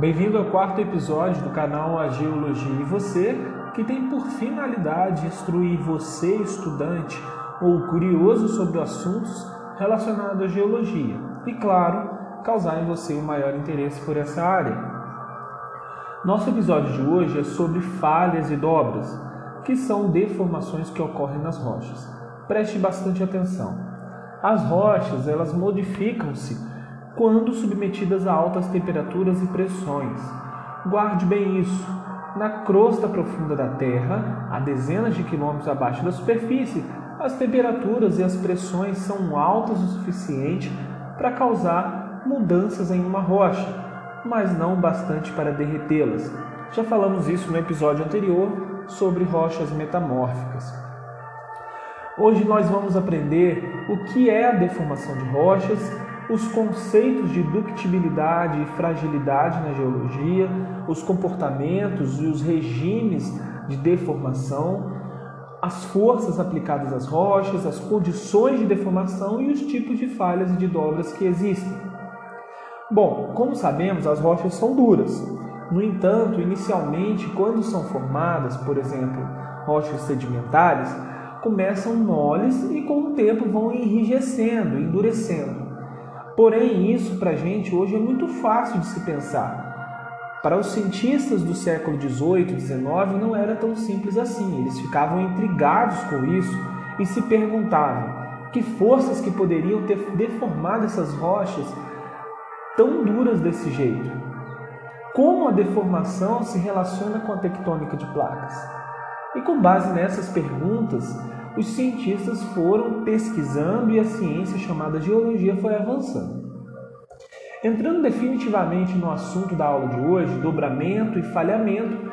Bem-vindo ao quarto episódio do canal A Geologia e Você, que tem por finalidade instruir você, estudante ou curioso sobre assuntos relacionados à geologia e, claro, causar em você o maior interesse por essa área. Nosso episódio de hoje é sobre falhas e dobras, que são deformações que ocorrem nas rochas. Preste bastante atenção. As rochas, elas modificam-se quando submetidas a altas temperaturas e pressões. Guarde bem isso. Na crosta profunda da Terra, a dezenas de quilômetros abaixo da superfície, as temperaturas e as pressões são altas o suficiente para causar mudanças em uma rocha, mas não bastante para derretê-las. Já falamos isso no episódio anterior sobre rochas metamórficas. Hoje nós vamos aprender o que é a deformação de rochas os conceitos de ductibilidade e fragilidade na geologia, os comportamentos e os regimes de deformação, as forças aplicadas às rochas, as condições de deformação e os tipos de falhas e de dobras que existem. Bom, como sabemos, as rochas são duras. No entanto, inicialmente, quando são formadas, por exemplo, rochas sedimentares, começam moles e com o tempo vão enrijecendo, endurecendo. Porém, isso para a gente hoje é muito fácil de se pensar. Para os cientistas do século XVIII XIX não era tão simples assim. Eles ficavam intrigados com isso e se perguntavam que forças que poderiam ter deformado essas rochas tão duras desse jeito. Como a deformação se relaciona com a tectônica de placas? E com base nessas perguntas, os cientistas foram pesquisando e a ciência chamada geologia foi avançando. Entrando definitivamente no assunto da aula de hoje, dobramento e falhamento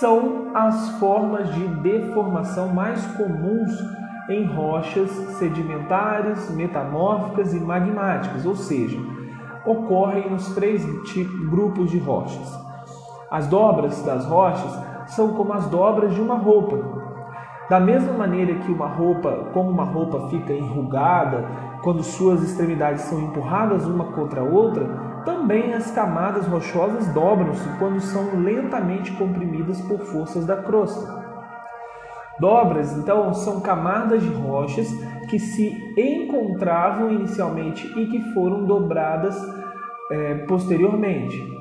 são as formas de deformação mais comuns em rochas sedimentares, metamórficas e magmáticas, ou seja, ocorrem nos três grupos de rochas. As dobras das rochas são como as dobras de uma roupa, da mesma maneira que uma roupa, como uma roupa fica enrugada quando suas extremidades são empurradas uma contra a outra, também as camadas rochosas dobram-se quando são lentamente comprimidas por forças da crosta. Dobras, então, são camadas de rochas que se encontravam inicialmente e que foram dobradas é, posteriormente.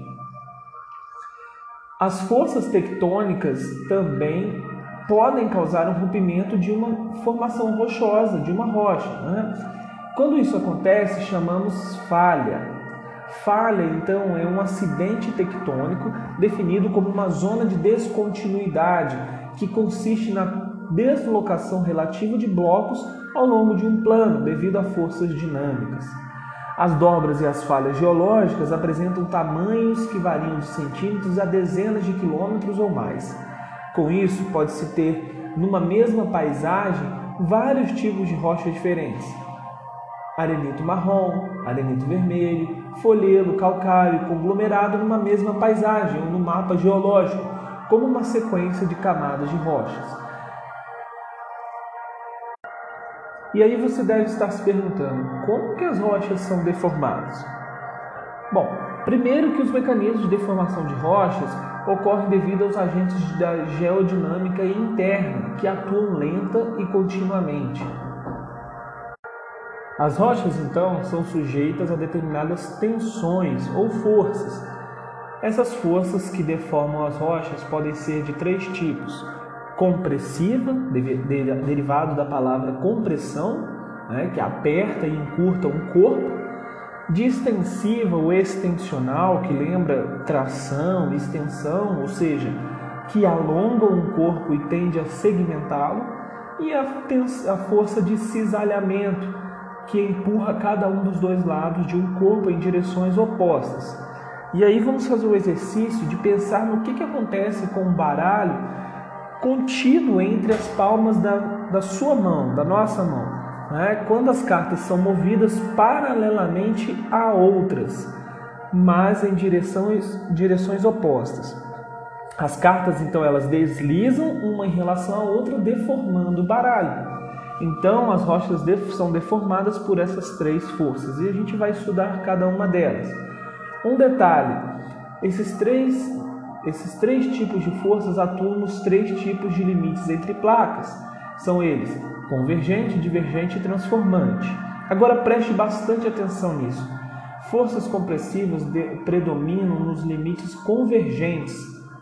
As forças tectônicas também podem causar um rompimento de uma formação rochosa, de uma rocha. Né? Quando isso acontece, chamamos falha. Falha, então, é um acidente tectônico definido como uma zona de descontinuidade que consiste na deslocação relativa de blocos ao longo de um plano devido a forças dinâmicas. As dobras e as falhas geológicas apresentam tamanhos que variam de centímetros a dezenas de quilômetros ou mais. Com isso, pode-se ter numa mesma paisagem vários tipos de rochas diferentes. Arenito marrom, arenito vermelho, folhelo, calcário, conglomerado numa mesma paisagem ou no mapa geológico, como uma sequência de camadas de rochas. E aí você deve estar se perguntando, como que as rochas são deformadas? Bom, primeiro que os mecanismos de deformação de rochas ocorrem devido aos agentes da geodinâmica interna, que atuam lenta e continuamente. As rochas, então, são sujeitas a determinadas tensões ou forças. Essas forças que deformam as rochas podem ser de três tipos: compressiva, derivado da palavra compressão, né, que aperta e encurta um corpo, distensiva ou extensional, que lembra tração, extensão, ou seja, que alonga um corpo e tende a segmentá-lo, e a, a força de cisalhamento, que empurra cada um dos dois lados de um corpo em direções opostas. E aí vamos fazer o exercício de pensar no que, que acontece com um baralho contido entre as palmas da, da sua mão, da nossa mão né, quando as cartas são movidas paralelamente a outras, mas em direções, direções opostas. As cartas então elas deslizam uma em relação à outra, deformando o baralho. Então as rochas são deformadas por essas três forças e a gente vai estudar cada uma delas. Um detalhe: Esses três, esses três tipos de forças atuam nos três tipos de limites entre placas. São eles convergente, divergente e transformante. Agora preste bastante atenção nisso. Forças compressivas predominam nos limites convergentes,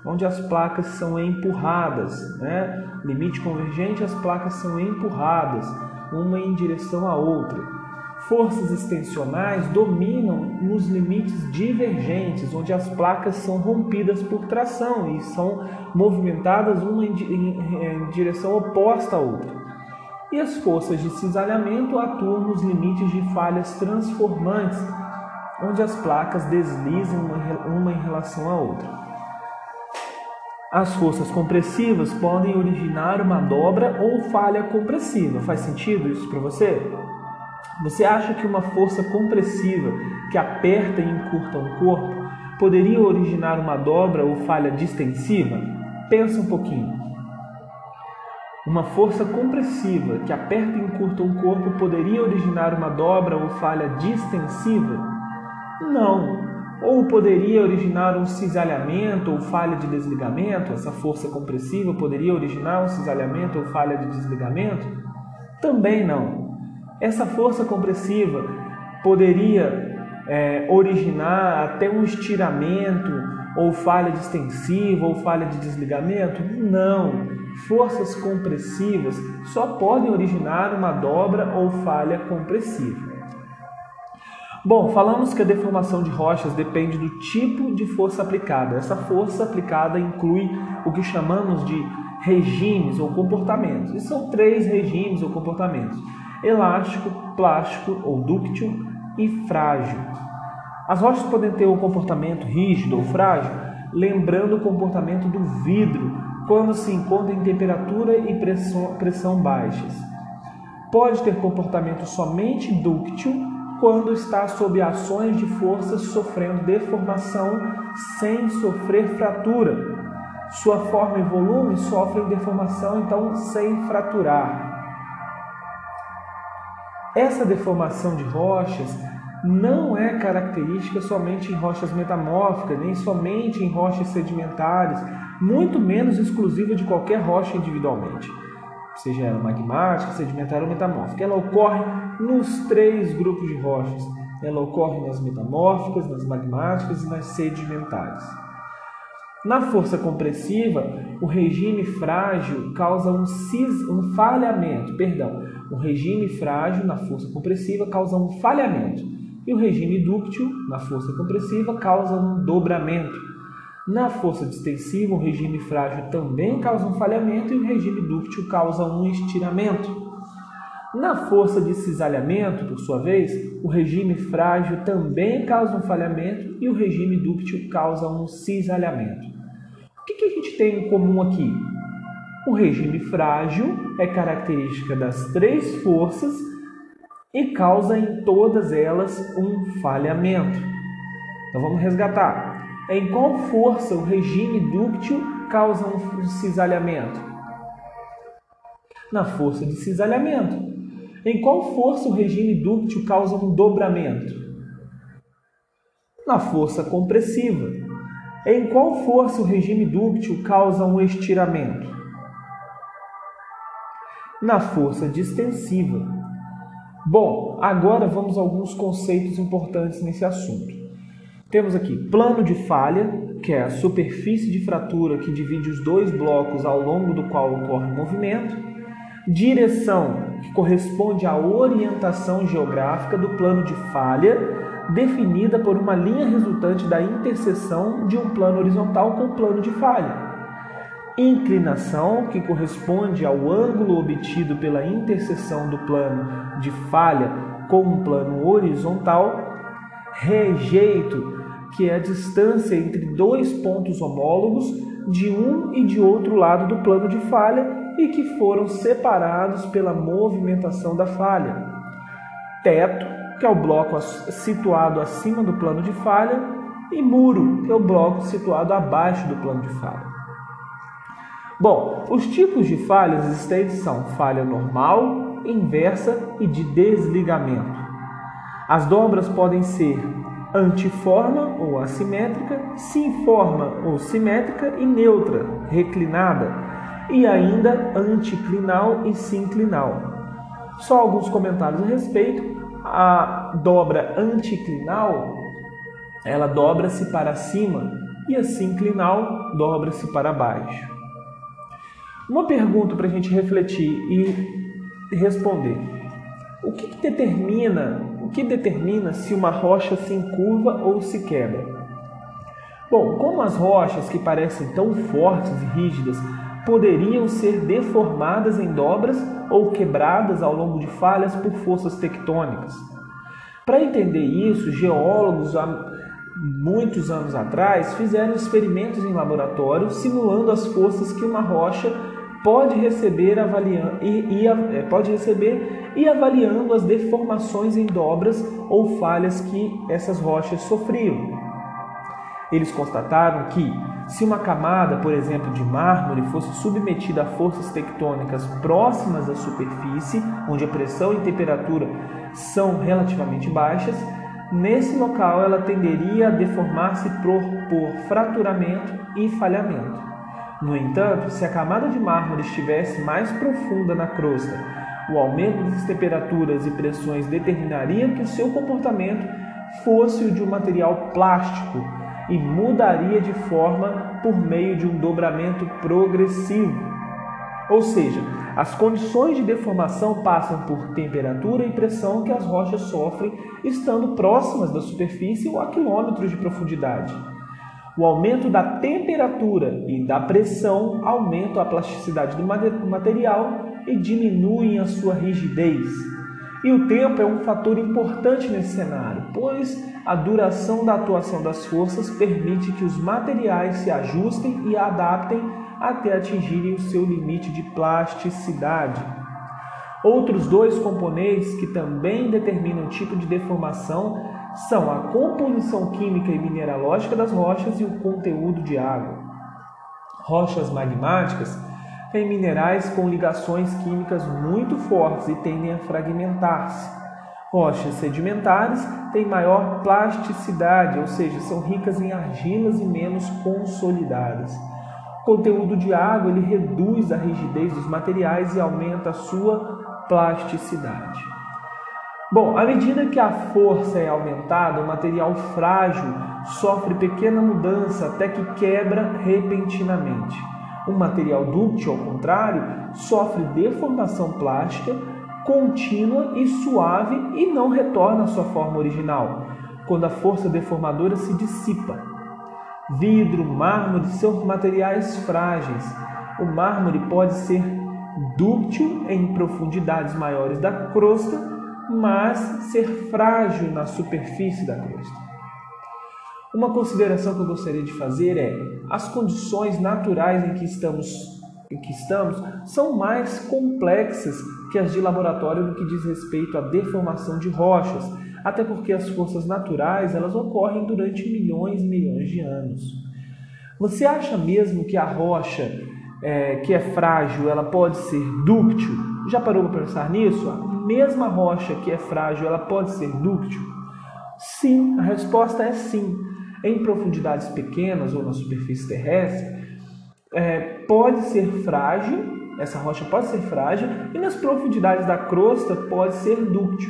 onde as placas são empurradas. Né? Limite convergente, as placas são empurradas, uma em direção à outra. Forças extensionais dominam nos limites divergentes, onde as placas são rompidas por tração e são movimentadas uma em direção oposta à outra. E as forças de cisalhamento atuam nos limites de falhas transformantes, onde as placas deslizam uma em relação à outra. As forças compressivas podem originar uma dobra ou falha compressiva. Faz sentido isso para você? Você acha que uma força compressiva que aperta e encurta um corpo poderia originar uma dobra ou falha distensiva? Pensa um pouquinho. Uma força compressiva que aperta e encurta um corpo poderia originar uma dobra ou falha distensiva? Não. Ou poderia originar um cisalhamento ou falha de desligamento? Essa força compressiva poderia originar um cisalhamento ou falha de desligamento? Também não. Essa força compressiva poderia é, originar até um estiramento ou falha de extensiva ou falha de desligamento? Não. Forças compressivas só podem originar uma dobra ou falha compressiva. Bom, falamos que a deformação de rochas depende do tipo de força aplicada. Essa força aplicada inclui o que chamamos de regimes ou comportamentos. E são três regimes ou comportamentos: elástico, plástico ou dúctil e frágil. As rochas podem ter um comportamento rígido ou frágil, lembrando o comportamento do vidro quando se encontra em temperatura e pressão, pressão baixas. Pode ter comportamento somente dúctil quando está sob ações de forças sofrendo deformação sem sofrer fratura. Sua forma e volume sofrem deformação, então sem fraturar. Essa deformação de rochas não é característica somente em rochas metamórficas, nem somente em rochas sedimentares, muito menos exclusiva de qualquer rocha individualmente seja ela magmática, sedimentar ou metamórfica. Ela ocorre nos três grupos de rochas. Ela ocorre nas metamórficas, nas magmáticas e nas sedimentares. Na força compressiva, o regime frágil causa um, cis, um falhamento, perdão, o regime frágil na força compressiva causa um falhamento e o regime dúctil na força compressiva causa um dobramento. Na força distensiva, o regime frágil também causa um falhamento e o regime dúctil causa um estiramento. Na força de cisalhamento, por sua vez, o regime frágil também causa um falhamento e o regime dúctil causa um cisalhamento. O que, que a gente tem em comum aqui? O regime frágil é característica das três forças e causa em todas elas um falhamento. Então vamos resgatar. Em qual força o regime dúctil causa um cisalhamento? Na força de cisalhamento. Em qual força o regime dúctil causa um dobramento? Na força compressiva. Em qual força o regime dúctil causa um estiramento? Na força distensiva. Bom, agora vamos a alguns conceitos importantes nesse assunto. Temos aqui plano de falha, que é a superfície de fratura que divide os dois blocos ao longo do qual ocorre o movimento. Direção, que corresponde à orientação geográfica do plano de falha, definida por uma linha resultante da interseção de um plano horizontal com o plano de falha. Inclinação, que corresponde ao ângulo obtido pela interseção do plano de falha com um plano horizontal. Rejeito, que é a distância entre dois pontos homólogos de um e de outro lado do plano de falha e que foram separados pela movimentação da falha. Teto, que é o bloco situado acima do plano de falha, e muro, que é o bloco situado abaixo do plano de falha. Bom, os tipos de falhas existentes são falha normal, inversa e de desligamento. As dobras podem ser antiforma ou assimétrica, sinforma ou simétrica e neutra, reclinada, e ainda anticlinal e sinclinal. Só alguns comentários a respeito. A dobra anticlinal, ela dobra-se para cima e a sinclinal dobra-se para baixo. Uma pergunta para a gente refletir e responder. O que, que determina o que determina se uma rocha se encurva ou se quebra? Bom, como as rochas que parecem tão fortes e rígidas poderiam ser deformadas em dobras ou quebradas ao longo de falhas por forças tectônicas. Para entender isso, geólogos há muitos anos atrás fizeram experimentos em laboratório simulando as forças que uma rocha pode receber, avaliando, e, e, é, pode receber e avaliando as deformações em dobras ou falhas que essas rochas sofriam. Eles constataram que, se uma camada, por exemplo, de mármore fosse submetida a forças tectônicas próximas à superfície, onde a pressão e temperatura são relativamente baixas, nesse local ela tenderia a deformar-se por, por fraturamento e falhamento. No entanto, se a camada de mármore estivesse mais profunda na crosta, o aumento das temperaturas e pressões determinaria que o seu comportamento fosse o de um material plástico e mudaria de forma por meio de um dobramento progressivo. Ou seja, as condições de deformação passam por temperatura e pressão que as rochas sofrem estando próximas da superfície ou a quilômetros de profundidade. O aumento da temperatura e da pressão aumenta a plasticidade do material e diminuem a sua rigidez. E o tempo é um fator importante nesse cenário, pois a duração da atuação das forças permite que os materiais se ajustem e adaptem até atingirem o seu limite de plasticidade. Outros dois componentes que também determinam o tipo de deformação são a composição química e mineralógica das rochas e o conteúdo de água. Rochas magmáticas têm minerais com ligações químicas muito fortes e tendem a fragmentar-se. Rochas sedimentares têm maior plasticidade, ou seja, são ricas em argilas e menos consolidadas. O conteúdo de água ele reduz a rigidez dos materiais e aumenta a sua plasticidade. Bom, à medida que a força é aumentada, o material frágil sofre pequena mudança até que quebra repentinamente. O material dúctil, ao contrário, sofre deformação plástica contínua e suave e não retorna à sua forma original, quando a força deformadora se dissipa. Vidro, mármore são materiais frágeis. O mármore pode ser dúctil em profundidades maiores da crosta mas ser frágil na superfície da crosta. Uma consideração que eu gostaria de fazer é: as condições naturais em que estamos, em que estamos são mais complexas que as de laboratório no que diz respeito à deformação de rochas, até porque as forças naturais elas ocorrem durante milhões e milhões de anos. Você acha mesmo que a rocha é, que é frágil ela pode ser dúctil? Já parou para pensar nisso? mesma rocha que é frágil, ela pode ser dúctil? Sim, a resposta é sim. Em profundidades pequenas ou na superfície terrestre, é, pode ser frágil, essa rocha pode ser frágil, e nas profundidades da crosta pode ser dúctil.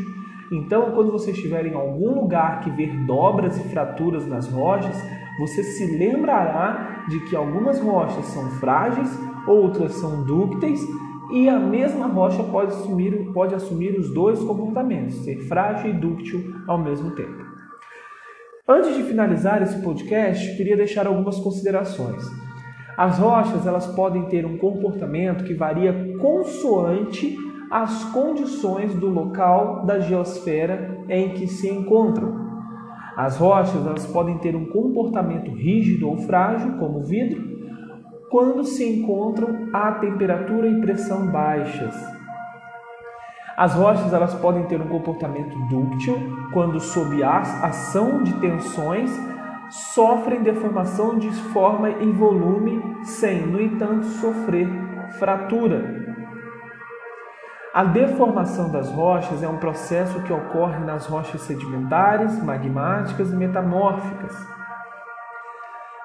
Então, quando você estiver em algum lugar que ver dobras e fraturas nas rochas, você se lembrará de que algumas rochas são frágeis, outras são dúcteis e a mesma rocha pode assumir, pode assumir os dois comportamentos, ser frágil e dúctil ao mesmo tempo. Antes de finalizar esse podcast, queria deixar algumas considerações. As rochas elas podem ter um comportamento que varia consoante as condições do local da geosfera em que se encontram. As rochas elas podem ter um comportamento rígido ou frágil, como o vidro, quando se encontram a temperatura e pressão baixas. As rochas elas podem ter um comportamento dúctil quando sob a ação de tensões sofrem deformação de forma e volume sem, no entanto, sofrer fratura. A deformação das rochas é um processo que ocorre nas rochas sedimentares, magmáticas e metamórficas.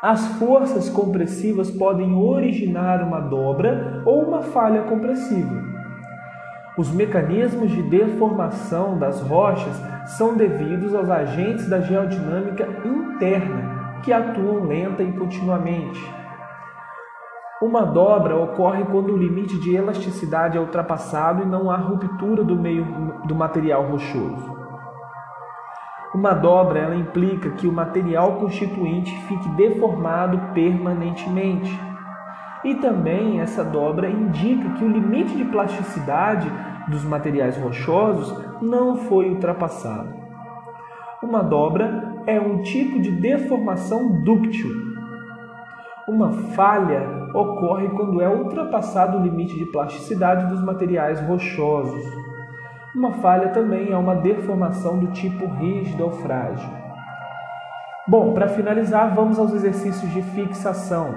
As forças compressivas podem originar uma dobra ou uma falha compressiva. Os mecanismos de deformação das rochas são devidos aos agentes da geodinâmica interna que atuam lenta e continuamente. Uma dobra ocorre quando o limite de elasticidade é ultrapassado e não há ruptura do meio do material rochoso. Uma dobra ela implica que o material constituinte fique deformado permanentemente. E também essa dobra indica que o limite de plasticidade dos materiais rochosos não foi ultrapassado. Uma dobra é um tipo de deformação dúctil. Uma falha ocorre quando é ultrapassado o limite de plasticidade dos materiais rochosos. Uma falha também é uma deformação do tipo rígido ou frágil. Bom, para finalizar, vamos aos exercícios de fixação.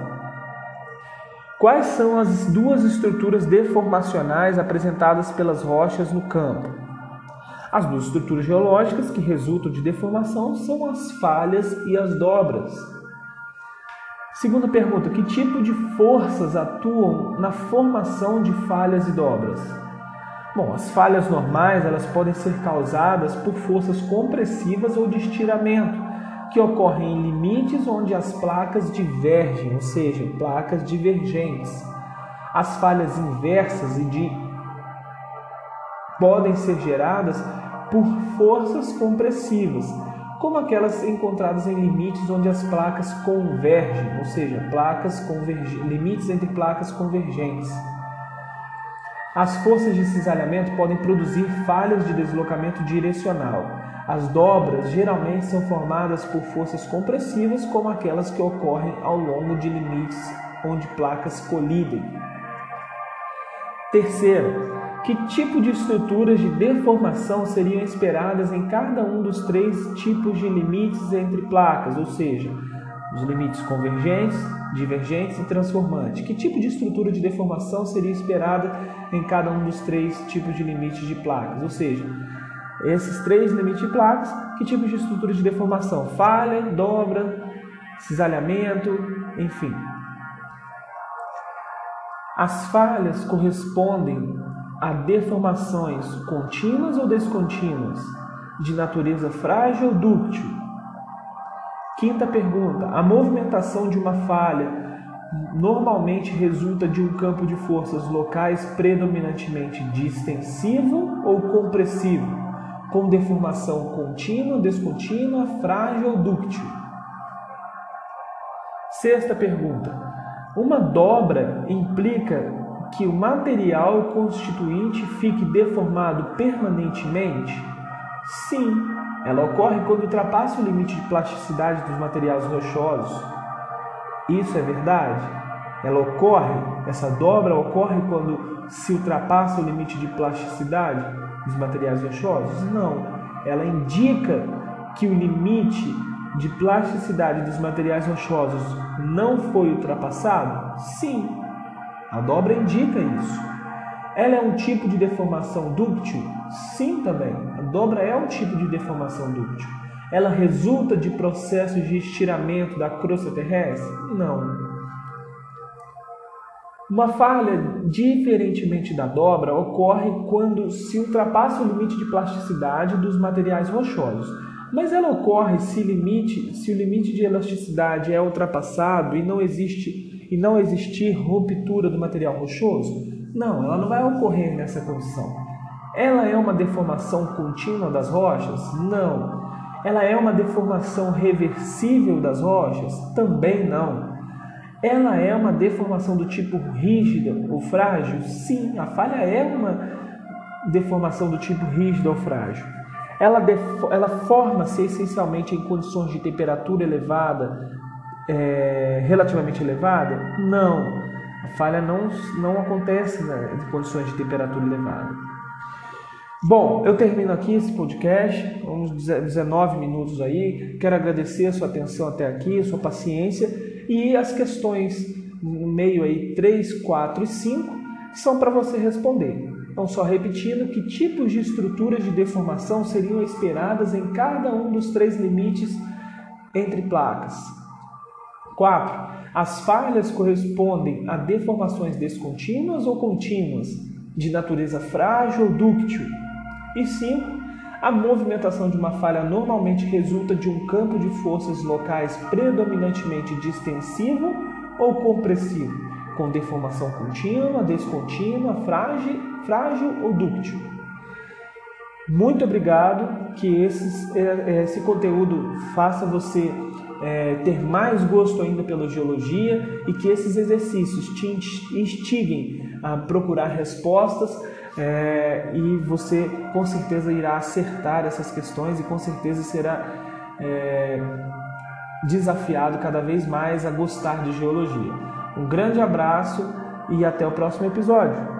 Quais são as duas estruturas deformacionais apresentadas pelas rochas no campo? As duas estruturas geológicas que resultam de deformação são as falhas e as dobras. Segunda pergunta: que tipo de forças atuam na formação de falhas e dobras? Bom, as falhas normais elas podem ser causadas por forças compressivas ou de estiramento, que ocorrem em limites onde as placas divergem, ou seja, placas divergentes. As falhas inversas e de podem ser geradas por forças compressivas, como aquelas encontradas em limites onde as placas convergem, ou seja, placas limites entre placas convergentes. As forças de cisalhamento podem produzir falhas de deslocamento direcional. As dobras geralmente são formadas por forças compressivas, como aquelas que ocorrem ao longo de limites onde placas colidem. Terceiro, que tipo de estruturas de deformação seriam esperadas em cada um dos três tipos de limites entre placas, ou seja, os limites convergentes, divergentes e transformantes. Que tipo de estrutura de deformação seria esperada em cada um dos três tipos de limites de placas? Ou seja, esses três limites de placas, que tipo de estrutura de deformação? Falha, dobra, cisalhamento, enfim. As falhas correspondem a deformações contínuas ou descontínuas, de natureza frágil ou dúctil, Quinta pergunta: a movimentação de uma falha normalmente resulta de um campo de forças locais predominantemente distensivo ou compressivo, com deformação contínua, descontínua, frágil dúctil? Sexta pergunta: uma dobra implica que o material constituinte fique deformado permanentemente? Sim, ela ocorre quando ultrapassa o limite de plasticidade dos materiais rochosos. Isso é verdade? Ela ocorre, essa dobra ocorre quando se ultrapassa o limite de plasticidade dos materiais rochosos? Não. Ela indica que o limite de plasticidade dos materiais rochosos não foi ultrapassado? Sim. A dobra indica isso. Ela é um tipo de deformação dúctil? Sim, também. A dobra é um tipo de deformação dúctil. Ela resulta de processos de estiramento da crosta terrestre? Não. Uma falha, diferentemente da dobra, ocorre quando se ultrapassa o limite de plasticidade dos materiais rochosos. Mas ela ocorre se, limite, se o limite de elasticidade é ultrapassado e não existe e não existir ruptura do material rochoso? Não, ela não vai ocorrer nessa condição. Ela é uma deformação contínua das rochas? Não. Ela é uma deformação reversível das rochas? Também não. Ela é uma deformação do tipo rígida ou frágil? Sim, a falha é uma deformação do tipo rígida ou frágil. Ela, ela forma-se essencialmente em condições de temperatura elevada, é, relativamente elevada? Não. A falha não, não acontece né, em condições de temperatura elevada. Bom, eu termino aqui esse podcast, uns 19 minutos aí. Quero agradecer a sua atenção até aqui, a sua paciência e as questões no meio aí 3, 4 e 5 são para você responder. Então, só repetindo, que tipos de estruturas de deformação seriam esperadas em cada um dos três limites entre placas? 4. As falhas correspondem a deformações descontínuas ou contínuas, de natureza frágil ou dúctil. E 5. A movimentação de uma falha normalmente resulta de um campo de forças locais predominantemente distensivo ou compressivo, com deformação contínua, descontínua, frágil, frágil ou dúctil. Muito obrigado, que esses, é, esse conteúdo faça você é, ter mais gosto ainda pela geologia e que esses exercícios te instiguem a procurar respostas é, e você com certeza irá acertar essas questões e com certeza será é, desafiado cada vez mais a gostar de geologia. Um grande abraço e até o próximo episódio.